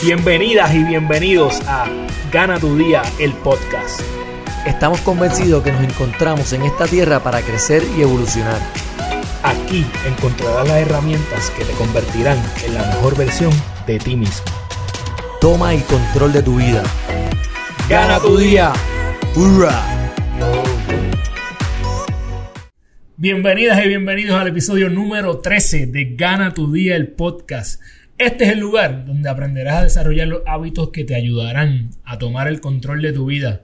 Bienvenidas y bienvenidos a Gana tu Día, el podcast. Estamos convencidos que nos encontramos en esta tierra para crecer y evolucionar. Aquí encontrarás las herramientas que te convertirán en la mejor versión de ti mismo. Toma el control de tu vida. Gana tu día. ¡Hurra! Bienvenidas y bienvenidos al episodio número 13 de Gana tu Día, el podcast. Este es el lugar donde aprenderás a desarrollar los hábitos que te ayudarán a tomar el control de tu vida.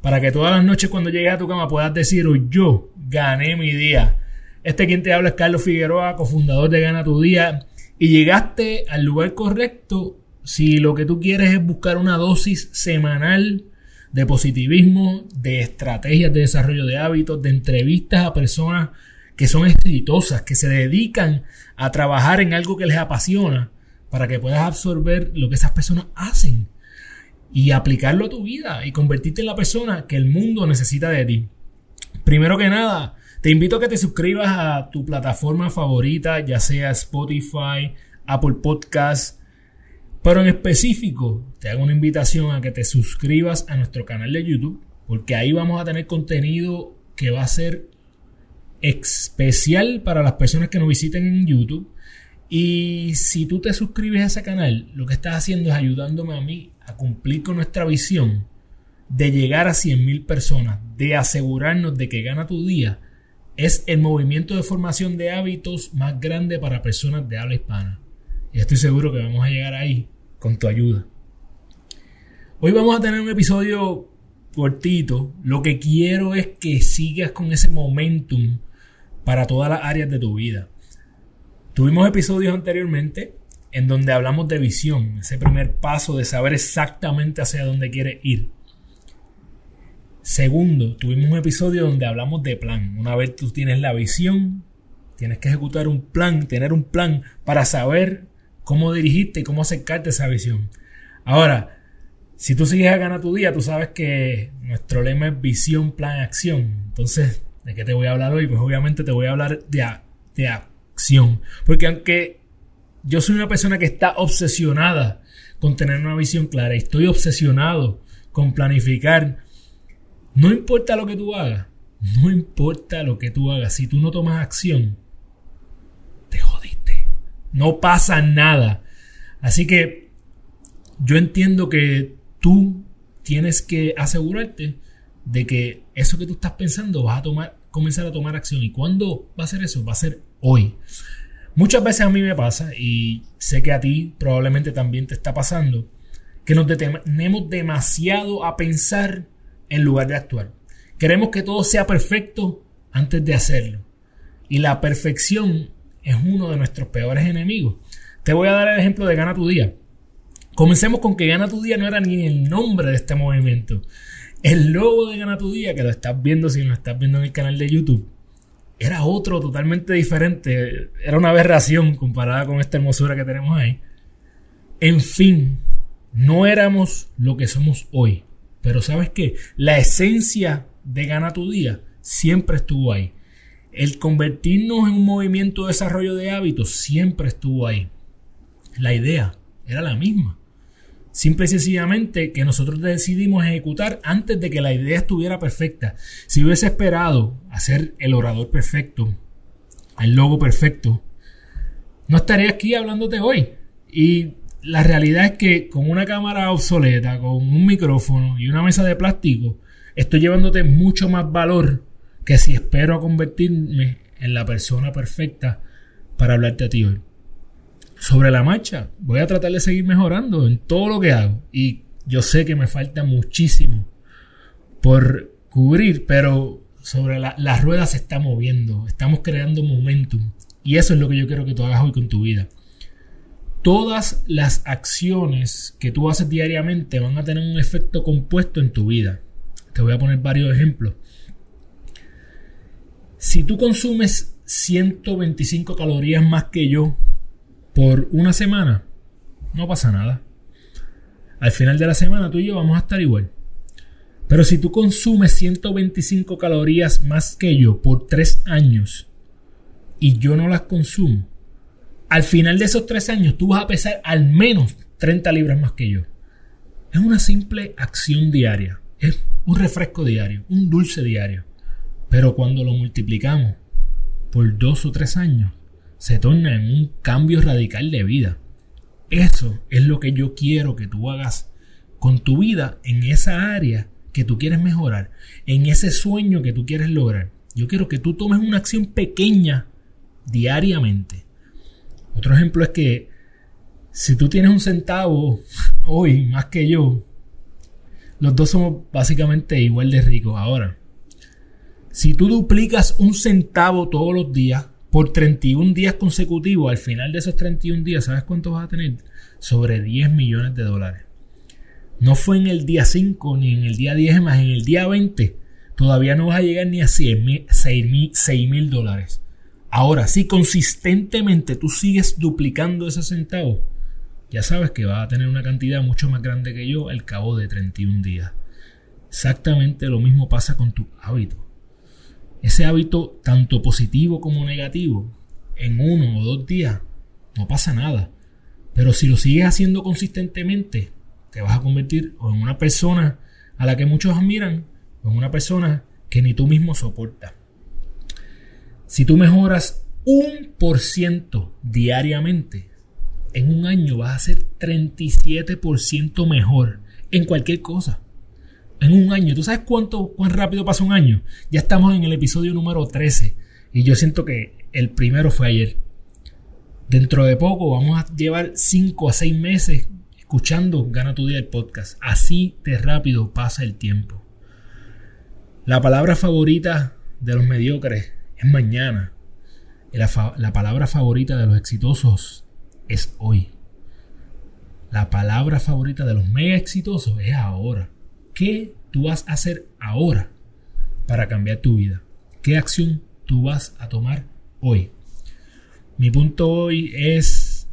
Para que todas las noches cuando llegues a tu cama puedas decir, yo gané mi día. Este quien te habla es Carlos Figueroa, cofundador de Gana tu Día. Y llegaste al lugar correcto si lo que tú quieres es buscar una dosis semanal de positivismo, de estrategias de desarrollo de hábitos, de entrevistas a personas que son exitosas, que se dedican a trabajar en algo que les apasiona para que puedas absorber lo que esas personas hacen y aplicarlo a tu vida y convertirte en la persona que el mundo necesita de ti. Primero que nada, te invito a que te suscribas a tu plataforma favorita, ya sea Spotify, Apple Podcasts, pero en específico te hago una invitación a que te suscribas a nuestro canal de YouTube, porque ahí vamos a tener contenido que va a ser especial para las personas que nos visiten en YouTube y si tú te suscribes a ese canal, lo que estás haciendo es ayudándome a mí a cumplir con nuestra visión de llegar a 100.000 personas, de asegurarnos de que Gana tu Día es el movimiento de formación de hábitos más grande para personas de habla hispana. Y estoy seguro que vamos a llegar ahí con tu ayuda. Hoy vamos a tener un episodio cortito. Lo que quiero es que sigas con ese momentum para todas las áreas de tu vida. Tuvimos episodios anteriormente en donde hablamos de visión, ese primer paso de saber exactamente hacia dónde quieres ir. Segundo, tuvimos un episodio donde hablamos de plan. Una vez tú tienes la visión, tienes que ejecutar un plan, tener un plan para saber cómo dirigirte y cómo acercarte a esa visión. Ahora, si tú sigues a ganar tu día, tú sabes que nuestro lema es visión, plan, acción. Entonces, ¿de qué te voy a hablar hoy? Pues obviamente te voy a hablar de, de, porque aunque yo soy una persona que está obsesionada con tener una visión clara y estoy obsesionado con planificar, no importa lo que tú hagas, no importa lo que tú hagas, si tú no tomas acción, te jodiste. No pasa nada. Así que yo entiendo que tú tienes que asegurarte de que eso que tú estás pensando vas a tomar, comenzar a tomar acción. ¿Y cuándo va a ser eso? Va a ser hoy. Muchas veces a mí me pasa, y sé que a ti probablemente también te está pasando, que nos detenemos demasiado a pensar en lugar de actuar. Queremos que todo sea perfecto antes de hacerlo. Y la perfección es uno de nuestros peores enemigos. Te voy a dar el ejemplo de Gana tu Día. Comencemos con que Gana tu Día no era ni el nombre de este movimiento. El logo de Gana tu Día, que lo estás viendo si lo estás viendo en el canal de YouTube, era otro totalmente diferente. Era una aberración comparada con esta hermosura que tenemos ahí. En fin, no éramos lo que somos hoy. Pero sabes qué? La esencia de Gana tu Día siempre estuvo ahí. El convertirnos en un movimiento de desarrollo de hábitos siempre estuvo ahí. La idea era la misma. Simple y sencillamente que nosotros decidimos ejecutar antes de que la idea estuviera perfecta. Si hubiese esperado hacer el orador perfecto, el logo perfecto, no estaría aquí hablándote hoy. Y la realidad es que con una cámara obsoleta, con un micrófono y una mesa de plástico, estoy llevándote mucho más valor que si espero a convertirme en la persona perfecta para hablarte a ti hoy sobre la marcha. Voy a tratar de seguir mejorando en todo lo que hago. Y yo sé que me falta muchísimo por cubrir, pero sobre la, la rueda se está moviendo. Estamos creando momentum. Y eso es lo que yo quiero que tú hagas hoy con tu vida. Todas las acciones que tú haces diariamente van a tener un efecto compuesto en tu vida. Te voy a poner varios ejemplos. Si tú consumes 125 calorías más que yo por una semana, no pasa nada. Al final de la semana tú y yo vamos a estar igual. Pero si tú consumes 125 calorías más que yo por 3 años y yo no las consumo, al final de esos 3 años tú vas a pesar al menos 30 libras más que yo. Es una simple acción diaria. Es un refresco diario, un dulce diario. Pero cuando lo multiplicamos por dos o tres años, se torna en un cambio radical de vida. Eso es lo que yo quiero que tú hagas con tu vida en esa área que tú quieres mejorar, en ese sueño que tú quieres lograr. Yo quiero que tú tomes una acción pequeña diariamente. Otro ejemplo es que si tú tienes un centavo hoy más que yo, los dos somos básicamente igual de ricos. Ahora, si tú duplicas un centavo todos los días por 31 días consecutivos, al final de esos 31 días, ¿sabes cuánto vas a tener? Sobre 10 millones de dólares. No fue en el día 5 ni en el día 10 más, en el día 20 todavía no vas a llegar ni a 6 mil dólares. Ahora, si consistentemente tú sigues duplicando ese centavo, ya sabes que vas a tener una cantidad mucho más grande que yo al cabo de 31 días. Exactamente lo mismo pasa con tu hábito. Ese hábito, tanto positivo como negativo, en uno o dos días, no pasa nada. Pero si lo sigues haciendo consistentemente, te vas a convertir en una persona a la que muchos admiran o en una persona que ni tú mismo soportas. Si tú mejoras un por ciento diariamente, en un año vas a ser 37% mejor en cualquier cosa. En un año. ¿Tú sabes cuánto, cuán rápido pasa un año? Ya estamos en el episodio número 13 y yo siento que el primero fue ayer. Dentro de poco vamos a llevar 5 a 6 meses escuchando Gana tu día el podcast. Así de rápido pasa el tiempo. La palabra favorita de los mediocres es mañana. La, la palabra favorita de los exitosos es hoy. La palabra favorita de los mega exitosos es ahora. ¿Qué tú vas a hacer ahora para cambiar tu vida? ¿Qué acción tú vas a tomar hoy? Mi punto hoy es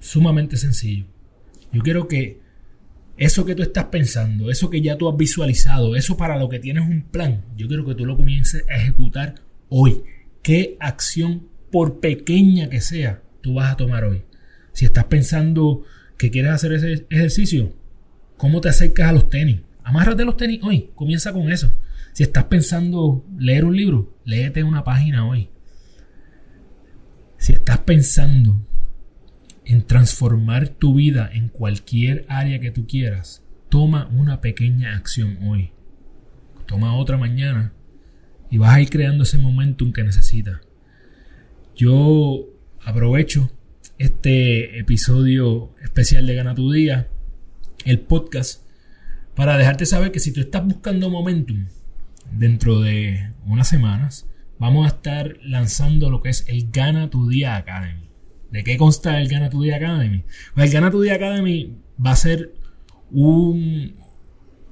sumamente sencillo. Yo quiero que eso que tú estás pensando, eso que ya tú has visualizado, eso para lo que tienes un plan, yo quiero que tú lo comiences a ejecutar hoy. ¿Qué acción, por pequeña que sea, tú vas a tomar hoy? Si estás pensando que quieres hacer ese ejercicio, ¿cómo te acercas a los tenis? Amárrate los tenis hoy, comienza con eso. Si estás pensando leer un libro, léete una página hoy. Si estás pensando en transformar tu vida en cualquier área que tú quieras, toma una pequeña acción hoy. Toma otra mañana y vas a ir creando ese momentum que necesitas. Yo aprovecho este episodio especial de Gana tu Día, el podcast, para dejarte saber que si tú estás buscando momentum dentro de unas semanas, vamos a estar lanzando lo que es el Gana tu Día Academy. ¿De qué consta el Gana tu Día Academy? Pues el Gana tu Día Academy va a ser un,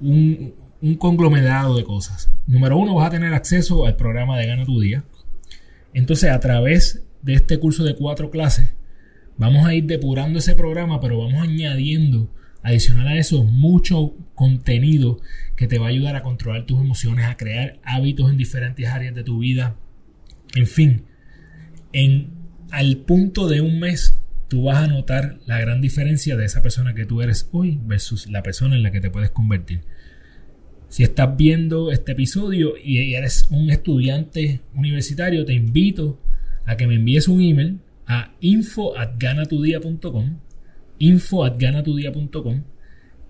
un, un conglomerado de cosas. Número uno, vas a tener acceso al programa de Gana tu Día. Entonces, a través de este curso de cuatro clases, vamos a ir depurando ese programa, pero vamos añadiendo, adicional a eso, mucho contenido que te va a ayudar a controlar tus emociones, a crear hábitos en diferentes áreas de tu vida. En fin, en al punto de un mes, tú vas a notar la gran diferencia de esa persona que tú eres hoy versus la persona en la que te puedes convertir. Si estás viendo este episodio y eres un estudiante universitario, te invito a que me envíes un email a info@ganatudia.com, info@ganatudia.com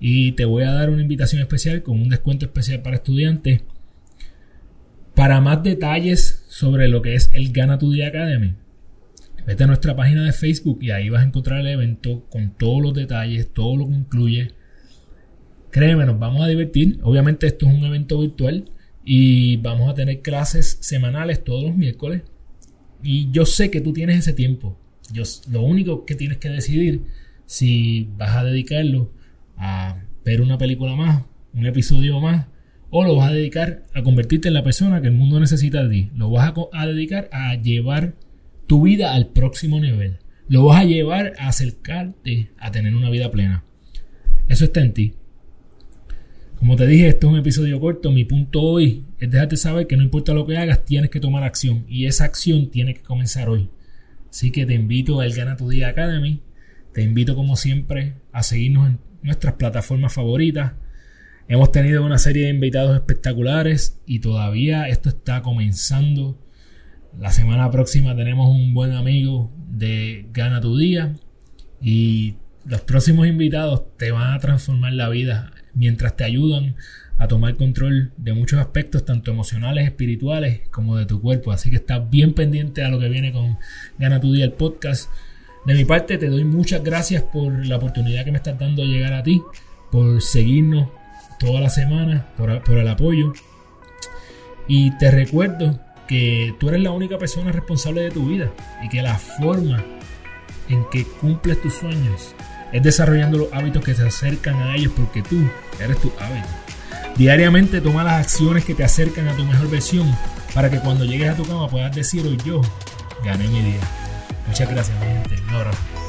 y te voy a dar una invitación especial con un descuento especial para estudiantes. Para más detalles sobre lo que es el Gana tu Día Academy, vete a nuestra página de Facebook y ahí vas a encontrar el evento con todos los detalles, todo lo que incluye Créeme, nos vamos a divertir. Obviamente esto es un evento virtual y vamos a tener clases semanales todos los miércoles. Y yo sé que tú tienes ese tiempo. Yo, lo único que tienes que decidir si vas a dedicarlo a ver una película más, un episodio más, o lo vas a dedicar a convertirte en la persona que el mundo necesita de ti. Lo vas a, dedicar a llevar tu vida al próximo nivel. Lo vas a llevar a acercarte a tener una vida plena. Eso está en ti. Como te dije, esto es un episodio corto. Mi punto hoy es dejarte saber que no importa lo que hagas, tienes que tomar acción. Y esa acción tiene que comenzar hoy. Así que te invito al Gana Tu Día Academy. Te invito como siempre a seguirnos en nuestras plataformas favoritas. Hemos tenido una serie de invitados espectaculares y todavía esto está comenzando. La semana próxima tenemos un buen amigo de Gana tu Día y los próximos invitados te van a transformar la vida mientras te ayudan a tomar control de muchos aspectos, tanto emocionales, espirituales, como de tu cuerpo. Así que estás bien pendiente a lo que viene con Gana tu Día el podcast. De mi parte, te doy muchas gracias por la oportunidad que me estás dando de llegar a ti, por seguirnos toda la semana, por, el apoyo. Y te recuerdo que tú eres la única persona responsable de tu vida y que la forma en que cumples tus sueños es desarrollando los hábitos que se acercan a ellos porque tú eres tu hábito. Diariamente toma las acciones que te acercan a tu mejor versión para que cuando llegues a tu cama puedas decir hoy yo gané mi día. Muchas gracias, mi gente. Un.